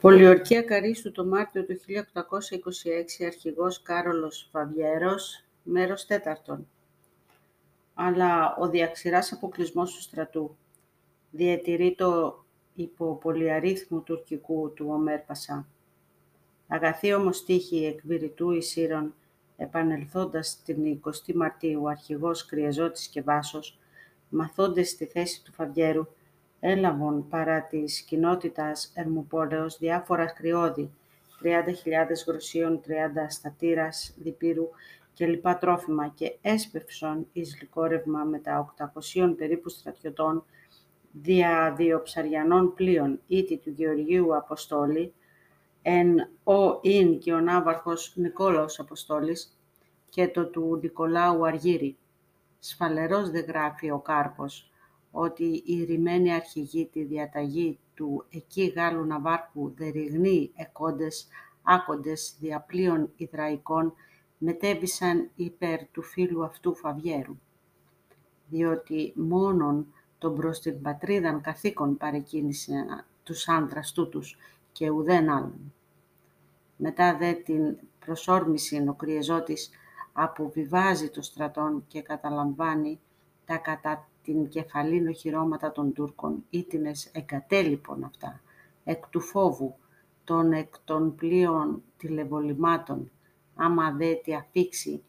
Πολιορκία Καρίστου το Μάρτιο του 1826, αρχηγός Κάρολος Φαβιέρος, μέρος τέταρτον. Αλλά ο διαξηράς αποκλεισμός του στρατού διατηρεί το υπό πολυαρίθμου τουρκικού του Ομέρ Πασά. Αγαθή όμως τύχη εκβηρητού Ισύρων, επανελθόντας την 20η Μαρτίου, ο αρχηγός Κρυεζώτης και Βάσος, μαθώντες στη θέση του Φαβιέρου, έλαβον παρά της κοινότητας Ερμοπόλεως διάφορα κρυώδη, 30.000 γροσίων, 30 στατήρας, διπύρου και λοιπά τρόφιμα και έσπευσον εις λικόρευμα με τα 800 περίπου στρατιωτών δια δύο ψαριανών πλοίων, ήτι του Γεωργίου Αποστόλη, εν ο Ιν και ο Ναύαρχος Νικόλαος Αποστόλης και το του Νικολάου Αργύρη. Σφαλερός δε γράφει ο Κάρπος, ότι η ρημένη αρχηγή τη διαταγή του εκεί Γάλλου Ναβάρχου δεριγνεί εκόντες, άκοντες διαπλοίων Ιδραϊκών μετέβησαν υπέρ του φίλου αυτού Φαβιέρου, διότι μόνον τον προς την πατρίδαν καθήκον παρεκκίνησε τους άντρας τούτους και ουδέν άλλον. Μετά δε την προσόρμηση ο Κριεζώτης αποβιβάζει το στρατόν και καταλαμβάνει τα κατά την κεφαλήν οχυρώματα των Τούρκων, ήτινες εγκατέλειπων αυτά, εκ του φόβου, των εκ των πλοίων τηλεβολημάτων, άμα δε τη αφήξει,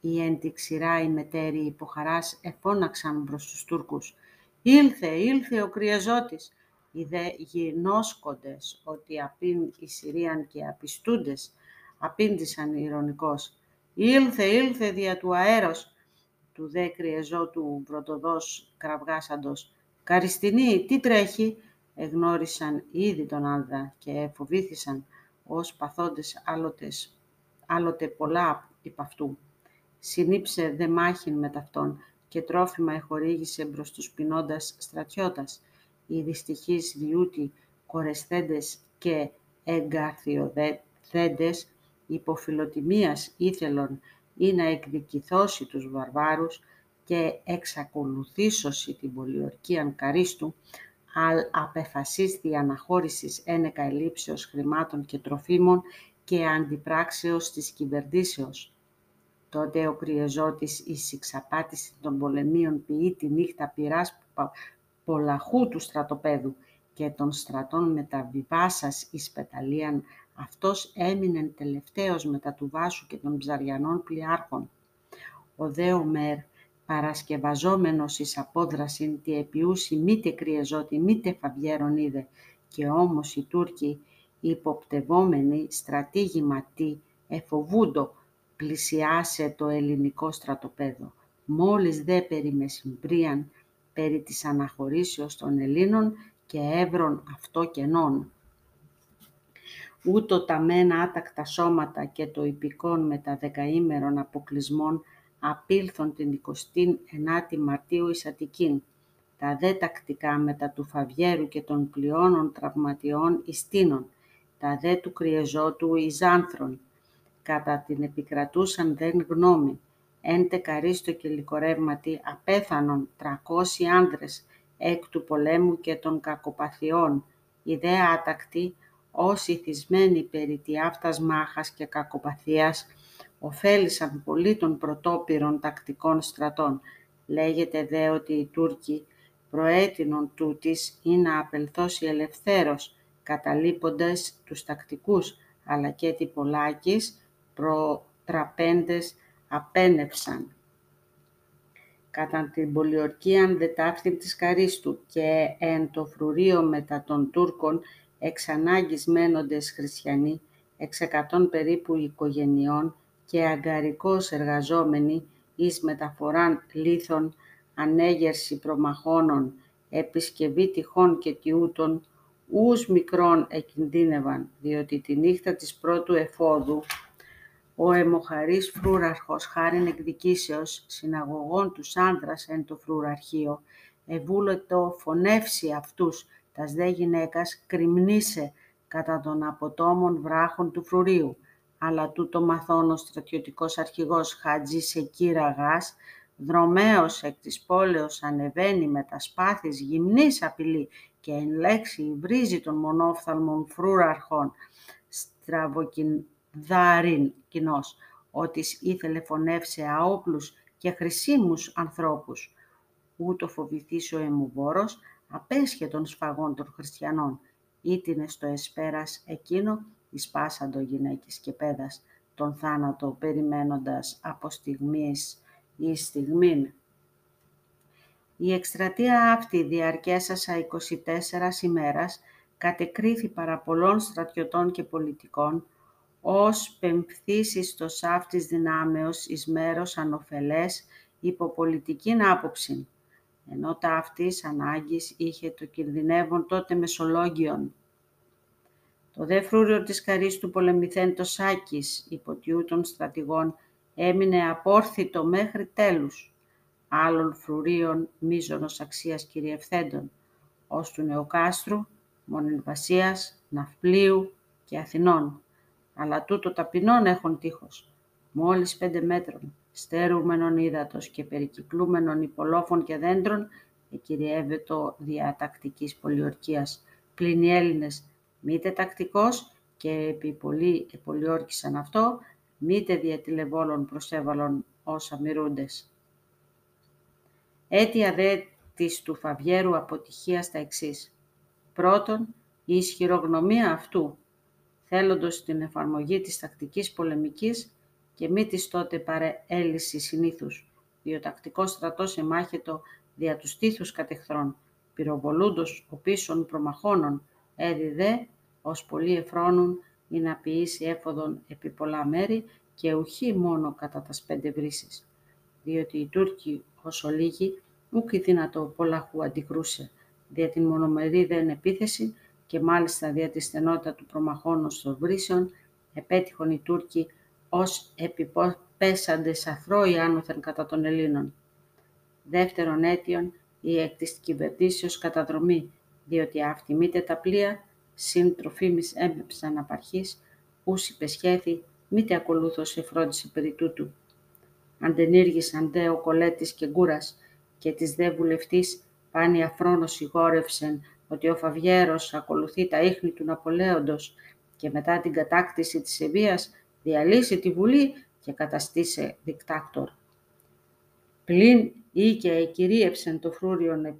η εν τη ξηρά η μετέρη υποχαράς εφώναξαν προς τους Τούρκους. «Ήλθε, ήλθε ο κρυαζότης», οι δε γινώσκοντες ότι απίν οι Συρίαν και απιστούντες, απήντησαν ηρωνικός. «Ήλθε, ήλθε δια του αέρος», του δε κρυεζότου πρωτοδός κραυγάσαντος. «Καριστινή, τι τρέχει» εγνώρισαν ήδη τον Άνδρα και φοβήθησαν ως παθόντες άλλοτες, άλλοτε πολλά υπ' αυτού. Συνήψε δε μάχην με ταυτόν και τρόφιμα εχορήγησε μπρος τους πεινώντας στρατιώτας. Οι δυστυχείς διούτι κορεσθέντες και εγκαρθιοθέντες υποφιλοτιμίας ήθελον ή να εκδικηθώσει τους βαρβάρους και εξακολουθήσωση την πολιορκίαν καρίστου, αλ απεφασίστη αναχώρησης ένεκα ελήψεως χρημάτων και τροφίμων και αντιπράξεως της κυβερνήσεως. Τότε ο Κριεζώτης εις εξαπάτηση των πολεμίων ποιεί τη νύχτα πειράς πολλαχού του στρατοπέδου και των στρατών μεταβιβάσας εις πεταλίαν αυτός έμεινε τελευταίος μετά του Βάσου και των ψαριανών πλοιάρχων. Ο δε Ομέρ, παρασκευαζόμενος εις απόδρασιν, τη επιούσι μήτε κρυεζότη, μήτε φαβιέρον είδε, και όμως οι Τούρκοι, υποπτευόμενοι στρατήγημα τι, εφοβούντο, πλησιάσε το ελληνικό στρατοπέδο. Μόλις δε περί μεσημπρίαν, περί της αναχωρήσεως των Ελλήνων και έβρον αυτό κενών ούτω τα μένα άτακτα σώματα και το υπηκόν με τα δεκαήμερων αποκλεισμών απήλθον την 29η Μαρτίου εις Αττικήν. Τα δε τακτικά μετά του Φαβιέρου και των πλειώνων τραυματιών εις Τίνων, τα δε του Κρυεζότου εις Άνθρον, κατά την επικρατούσαν δεν γνώμη, έντε καρίστο και λικορεύματι απέθανον τρακόσι άνδρες εκ του πολέμου και των κακοπαθειών, οι δε άτακτοι όσοι θυσμένοι περί τη αυτάς μάχας και κακοπαθίας, ωφέλησαν πολύ των πρωτόπυρων τακτικών στρατών. Λέγεται δε ότι οι Τούρκοι προέτεινον τούτης ή να απελθώσει ελευθέρος, καταλείποντας τους τακτικούς, αλλά και τι πολλάκις προτραπέντες απένευσαν. Κατά την πολιορκίαν δετάφθην της Καρίστου και εν το φρουρίο μετά των Τούρκων εξ ανάγκης μένοντες χριστιανοί, εξ εκατόν περίπου οικογενειών και αγκαρικώς εργαζόμενοι εις μεταφοράν λίθων, ανέγερση προμαχώνων, επισκευή τυχών και τιούτων, ους μικρών εκινδύνευαν, διότι τη νύχτα της πρώτου εφόδου ο αιμοχαρής φρούραρχος χάριν εκδικήσεως συναγωγών τους άνδρας εν το φρούραρχείο, ευούλωτο φωνεύσει αυτούς τας δε γυναίκας κρυμνήσε κατά των αποτόμων βράχων του φρουρίου, αλλά τούτο μαθών ο στρατιωτικός αρχηγός Χατζής Εκύραγας, δρομέως εκ της πόλεως ανεβαίνει με τα σπάθης γυμνής απειλή και εν λέξη βρίζει των μονόφθαλμων φρούραρχων στραβοκινδάριν κοινός, ότις ήθελε φωνεύσε αόπλους και χρησίμους ανθρώπους. Ούτω φοβηθείς ο αιμοβόρος, απέσχε των σφαγών των χριστιανών, ήτινε στο εσπέρας εκείνο, εισπάσαντο γυναίκες και πέδας, τον θάνατο περιμένοντας από στιγμής ή στιγμήν. Η εκστρατεία αυτή διαρκέσασα 24 ημέρας κατεκρίθη παρά πολλών στρατιωτών και πολιτικών, ως πεμφθήσεις το σάφτης δυνάμεως εις μέρος ανοφελές υπό πολιτικήν άποψη, ενώ τα αυτής ανάγκης είχε το κινδυνεύον τότε Μεσολόγιον. Το δε φρούριο της καρής του πολεμηθέν το Σάκης, υποτιού των στρατηγών, έμεινε απόρθητο μέχρι τέλους, άλλων φρουρίων μίζωνος αξίας κυριευθέντων, ως του Νεοκάστρου, Μονιλβασίας, Ναυπλίου και Αθηνών. Αλλά τούτο ταπεινών έχουν τείχος, μόλις πέντε μέτρων, στέρουμενον ύδατος και περικυκλούμενων υπολόφων και δέντρων, εκυριεύεται διατακτικής πολιορκίας. Πλην οι Έλληνες, μήτε τακτικός και επί πολύ επολιόρκησαν αυτό, μήτε διατηλεβόλων προσέβαλον όσα μυρούντες. Αίτια δε της του Φαβιέρου αποτυχία τα εξής. Πρώτον, η ισχυρογνωμία αυτού, θέλοντος την εφαρμογή της τακτικής πολεμικής και μη της τότε παρεέλυση συνήθους, διότι τακτικό στρατός εμάχετο δια τους στήθους κατεχθρών, πυροβολούντος ο πίσων προμαχώνων, έδιδε, ως πολλοί εφρόνουν, ή να ποιήσει έφοδον επί πολλά μέρη και ουχή μόνο κατά τας πέντε βρύσεις, διότι οι Τούρκοι όσο λίγοι, ούκ η δυνατό πολλαχού αντικρούσε, δια την μονομερή δεν επίθεση και μάλιστα δια τη στενότητα του προμαχώνος των βρύσεων, επέτυχον οι Τούρκοι ως επιπέσαντες αθρώοι άνωθεν κατά των Ελλήνων. Δεύτερον αίτιον, η εκ της κυβερνήσεως καταδρομή, διότι αυτιμήτε τα πλοία, συν τροφίμης έμπεψαν απαρχής, ούς υπεσχέθη, μήτε ακολούθως εφρόντισε περί τούτου. Αντενήργησαν δε ο κολέτης και γκούρας, και της δε βουλευτής πάνη αφρόνος σιγόρευσεν ότι ο Φαβιέρος ακολουθεί τα ίχνη του Ναπολέοντος και μετά την κατάκτηση της Σεβίας διαλύσει τη Βουλή και καταστήσε δικτάκτορ. Πλην ή και εκυρίευσεν το φρούριον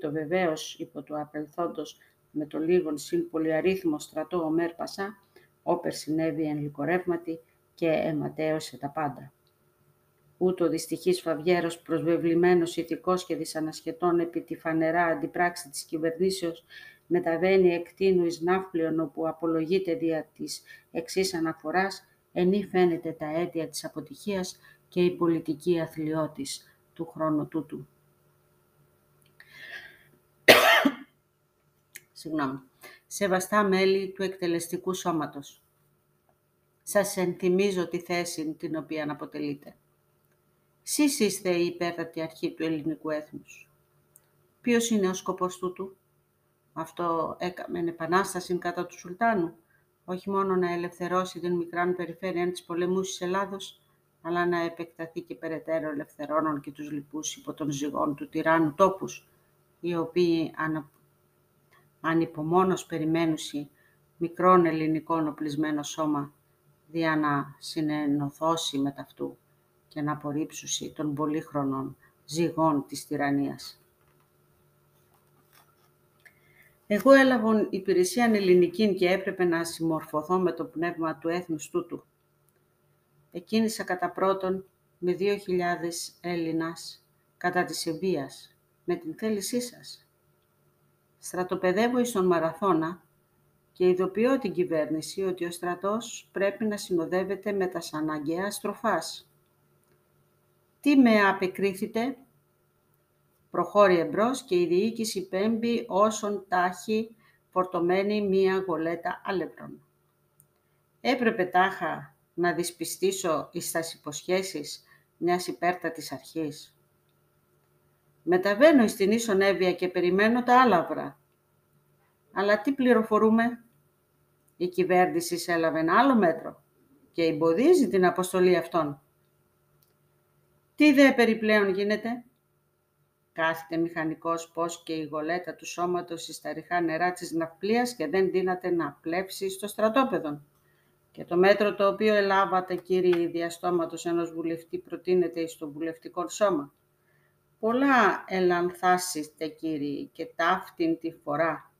το βεβαίως υπό του απελθόντος με το λίγον συν πολυαρίθμο στρατό ο Μέρπασα, όπερ συνέβη εν λικορεύματι και αιματέωσε τα πάντα ούτω δυστυχής Φαβιέρος προσβεβλημένος ηθικός και δυσανασχετών επί τη φανερά αντιπράξη της κυβερνήσεως μεταβαίνει εκτείνου εις ναύπλιον όπου απολογείται δια της εξής αναφοράς ενή φαίνεται τα αίτια της αποτυχίας και η πολιτική αθλειότης του χρόνου τούτου. Συγγνώμη. Σεβαστά μέλη του εκτελεστικού σώματος. Σας ενθυμίζω τη θέση την οποία αποτελείτε. Σεις είστε η υπέρτατη αρχή του ελληνικού έθνους. Ποιος είναι ο σκοπός τούτου; Αυτό έκαμε επανάσταση κατά του Σουλτάνου, όχι μόνο να ελευθερώσει την μικράν περιφέρεια της πολεμού της Ελλάδος, αλλά να επεκταθεί και περαιτέρω ελευθερώνων και τους λοιπούς υπό των ζυγών του τυράννου τόπους, οι οποίοι ανα... ανυπομόνως περιμένουσι μικρόν ελληνικών οπλισμένο σώμα, δια να συνενωθώσει με ταυτού και να απορρίψουσι των πολύχρονων ζυγών της τυραννίας. Εγώ έλαβον υπηρεσία ελληνική και έπρεπε να συμμορφωθώ με το πνεύμα του έθνους τούτου. Εκίνησα κατά πρώτον με δύο χιλιάδες Έλληνας κατά της Ευβίας, με την θέλησή σας. Στρατοπεδεύω εις τον Μαραθώνα και ειδοποιώ την κυβέρνηση ότι ο στρατός πρέπει να συνοδεύεται με τα αναγκαία στροφάς τι με απεκρίθητε, προχώρη εμπρός και η διοίκηση πέμπει όσον τάχει φορτωμένη μία γολέτα άλεπρων. Έπρεπε τάχα να δυσπιστήσω εις τας υποσχέσεις μιας υπέρτατης αρχής. Μεταβαίνω στην Ίσον Εύβοια και περιμένω τα άλαβρα. Αλλά τι πληροφορούμε; Η κυβέρνηση έλαβε ένα άλλο μέτρο και εμποδίζει την αποστολή αυτών. Τι δε περιπλέον γίνεται; Κάθεται μηχανικός πώς και η γολέτα του σώματος στα ριχά νερά της ναυπλίας και δεν δύναται να πλέψει στο στρατόπεδο. Και το μέτρο το οποίο ελάβατε, κύριοι διαστόματος ενός βουλευτή, προτείνεται στο βουλευτικό σώμα. Πολλά ελανθάσιστε, κύριοι, και ταύτην τη φορά.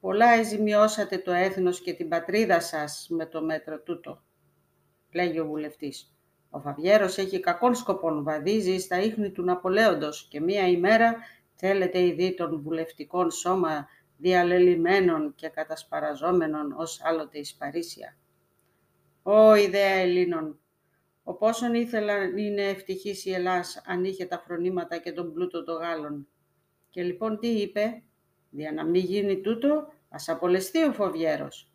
Πολλά εζημιώσατε το έθνος και την πατρίδα σας με το μέτρο τούτο, λέγει ο βουλευτής. Ο Φαβιέρος έχει κακόν σκοπόν, βαδίζει στα ίχνη του Ναπολέοντος και μία ημέρα θέλετε ήδη των βουλευτικών σώμα διαλελειμμένων και κατασπαραζόμενων ως άλλοτε εις Παρίσια. Ω ιδέα Ελλήνων, ο πόσον ήθελα είναι ευτυχής η Ελλάς αν είχε τα φρονήματα και τον πλούτο των Γάλλων. Και λοιπόν τι είπε, για να μην γίνει τούτο, ας απολεσθεί ο Φαβιέρος.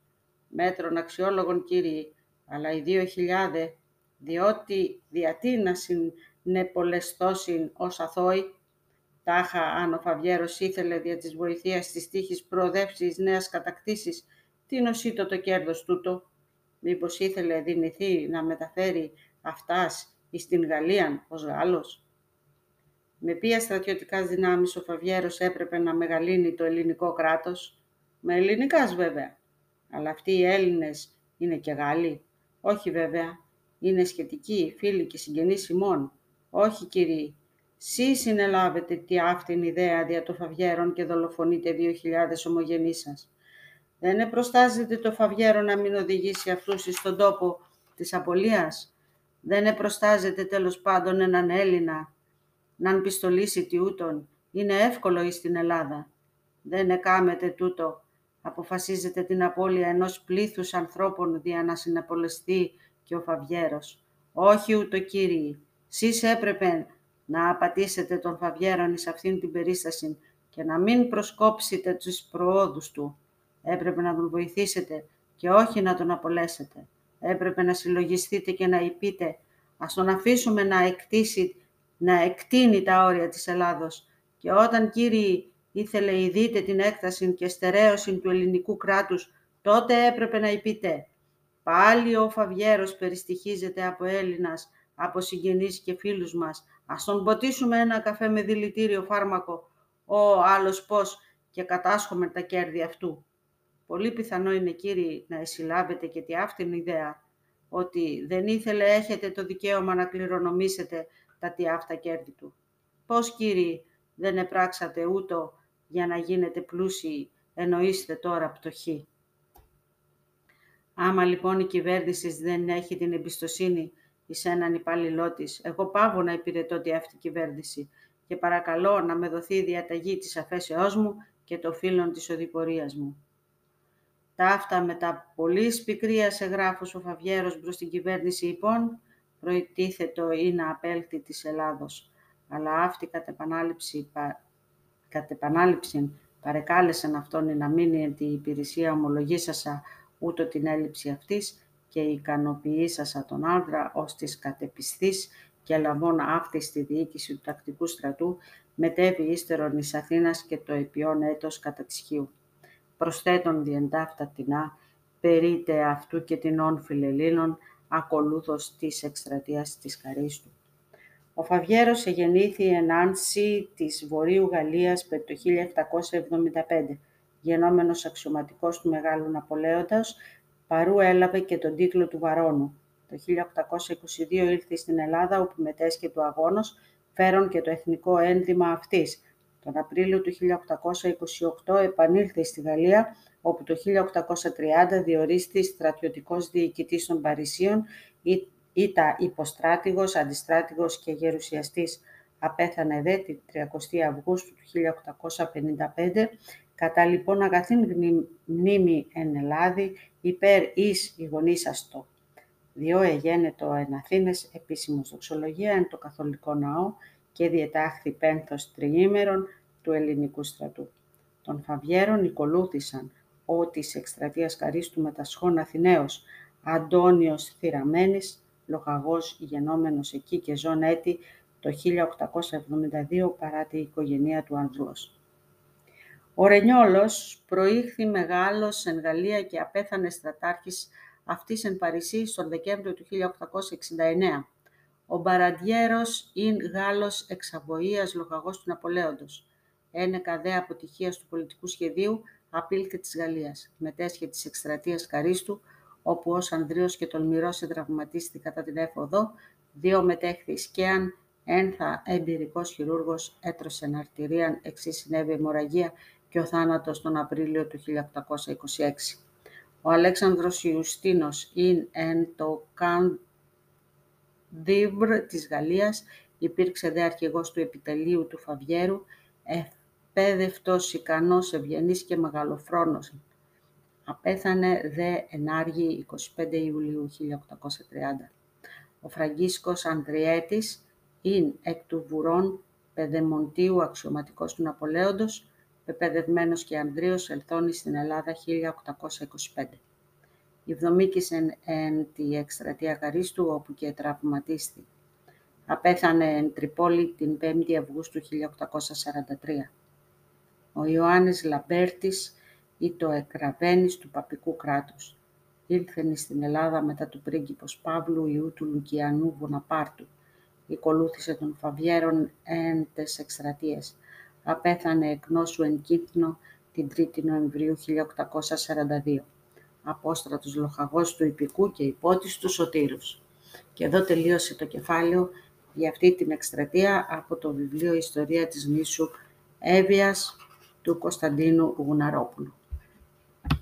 Μέτρον αξιόλογον κύριοι, αλλά οι δύο χιλιάδες, διότι διατί να συναπολεσθώσιν ως αθώοι, τάχα αν ο Φαβιέρος ήθελε δια της βοηθείας της τύχης προοδεύσει εις νέας κατακτήσεις, τίνος ήτο το κέρδος τούτο, μήπως ήθελε δυνηθεί να μεταφέρει αυτάς εις την Γαλλία ως Γάλλος; Με ποια στρατιωτικά δυνάμεις ο Φαβιέρος έπρεπε να μεγαλύνει το ελληνικό κράτος, με ελληνικάς βέβαια. Αλλά αυτοί οι Έλληνες είναι και Γάλλοι. Όχι βέβαια, είναι σχετικοί, φίλοι και συγγενείς ημών. Όχι κύριοι, Σύ συνελάβετε τι αυτήν ιδέα δια το Φαβιέρον και δολοφονείτε δύο χιλιάδες ομογενείς σας. Δεν επροστάζεται το Φαβιέρο να μην οδηγήσει αυτούς στον τόπο της απολίας. Δεν επροστάζεται τέλος πάντων έναν Έλληνα να πιστολίσει τιούτον. Είναι εύκολο εις την Ελλάδα. Δεν εκάμετε τούτο. Αποφασίζεται την απώλεια ενός πλήθους ανθρώπων δια να συναπολεστεί και ο Φαβιέρος. Όχι ούτω κύριοι. Σεις έπρεπε να απατήσετε τον Φαβιέρον εις αυτήν την περίσταση και να μην προσκόψετε τους προόδους του. Έπρεπε να τον βοηθήσετε και όχι να τον απολέσετε. Έπρεπε να συλλογιστείτε και να υπείτε ας τον αφήσουμε να εκτίσει, να εκτείνει τα όρια της Ελλάδος. Και όταν, κύριοι, ήθελε η δείτε την έκταση και στερέωση του ελληνικού κράτους, τότε έπρεπε να υπείτε. Πάλι ο Φαβιέρος περιστοιχίζεται από Έλληνας, από συγγενείς και φίλους μας. Ας τον ποτίσουμε ένα καφέ με δηλητήριο φάρμακο, ο άλλος πώς, και κατάσχομαι τα κέρδη αυτού. Πολύ πιθανό είναι, κύριοι, να εσυλάβετε και τη αυτήν ιδέα, ότι δεν ήθελε έχετε το δικαίωμα να κληρονομήσετε τα τι αυτά κέρδη του. Πώς, κύριοι, δεν επράξατε ούτω για να γίνετε πλούσιοι, ενώ είστε τώρα πτωχοί. Άμα λοιπόν η κυβέρνηση δεν έχει την εμπιστοσύνη εις έναν υπάλληλό της, εγώ πάβω να υπηρετώ τη αυτή κυβέρνηση και παρακαλώ να με δοθεί η διαταγή της αφέσεώς μου και το φίλων της οδηπορίας μου. Ταύτα με τα πολύς σπικρία σε γράφος ο Φαβιέρος μπρος στην κυβέρνηση λοιπόν, προητίθετο ή να απέλθει της Ελλάδος. Αλλά αυτή κατ' επανάληψη, πα, κατ επανάληψη παρεκάλεσαν αυτόν να μείνει την υπηρεσία ομολογήσασα ούτω την έλλειψη αυτής και ικανοποιήσασα τον άντρα ως της κατεπιστής και λαμβών αυτή στη διοίκηση του τακτικού στρατού, μετέβη ύστερον εις Αθήνας και το επιόν έτος κατά της Χίου προσθέτων διεντάφτα τεινά, περίτε αυτού και τεινών φιλελλήνων, ακολούθως της εκστρατείας της Καρίστου. Ο Φαβιέρος εγεννήθη εν Άνση της Βορείου Γαλλίας το 1775, γενόμενος αξιωματικός του Μεγάλου Ναπολέοντας, παρού έλαβε και τον τίτλο του Βαρόνου. Το 1822 ήλθε στην Ελλάδα, όπου μετέσχε του αγώνος, φέρον και το εθνικό ένδυμα αυτής, τον Απρίλιο του 1828 επανήλθε στη Γαλλία, όπου το 1830 διορίστη στρατιωτικός διοικητής των Παρισίων, ήταν υποστράτηγος, αντιστράτηγος και γερουσιαστής. Απέθανε δε την 30 Αυγούστου του 1855, κατά λοιπόν αγαθήν μνήμη εν Ελλάδη, υπέρ εις η γονίσαστο. Διό εγένετο εν Αθήνες επίσημος δοξολογία εν το καθολικό ναό, και διετάχθη πένθος τριήμερων του ελληνικού στρατού. Των Φαβιέρων οικολούθησαν ο της εκστρατείας Καρίστου μετασχών Αθηναίος, Αντώνιος Θυραμένης, λογαγός γενόμενος εκεί και ζών έτη το 1872 παρά τη οικογένεια του Ανδρός. Ο Ρενιόλος προήχθη μεγάλος εν Γαλλία και απέθανε στρατάρχης αυτής εν Παρισί στον Δεκέμβριο του 1869. Ο Μπαραντιέρος είναι Γάλλος εξαβοίας λογαγός του Ναπολέοντος. Ένεκα δε αποτυχίας του πολιτικού σχεδίου απήλθε της Γαλλίας. Μετέσχε της εκστρατείας Καρίστου, όπου ως Ανδρείος και τολμηρός εδραυματίστη κατά την έφοδο, δύο μετέχθη σκέαν, ένθα εμπειρικός χειρούργος έτρωσε αρτηρίαν, εξής συνέβη αιμορραγία και ο θάνατος τον Απρίλιο του 1826. Ο Αλέξανδρος Ιουστίνος είναι εν το Καντίβρ της Γαλλίας, υπήρξε δε αρχηγός του επιτελείου του Φαβιέρου, εκπαίδευτος, ικανός, ευγενής και μεγαλοφρόνος. Απέθανε δε ενάργη 25 Ιουλίου 1830. Ο Φραγκίσκος Ανδριέτης είναι εκ του Βουρών Πεδεμοντίου αξιωματικός του Ναπολέοντος, πεπαιδευμένος και Ανδρείος ελθόνης στην Ελλάδα 1825. Ιδομήκησε εν τη εκστρατεία Καρίστου, όπου και τραυματίστη. Απέθανε εν Τρυπόλη την 5η Αυγούστου 1843. Ο Ιωάννης Λαμπέρτης ή το εκραβένης του παπικού κράτους. Ήλθεν στην Ελλάδα μετά του πρίγκιπος Παύλου Ιού του Λουκιανού Βοναπάρτου. Οικολούθησε των Φαβιέρων εν τες εκστρατείες. Απέθανε εκ νόσου εν Κύθνο την 3η Νοεμβρίου 1842. Απόστρατος λοχαγός του Υπηκού και υπότης του Σωτήρους. Και εδώ τελείωσε το κεφάλαιο για αυτή την εκστρατεία από το βιβλίο «Ιστορία της νήσου Εύβοιας» του Κωνσταντίνου Γουναρόπουλου.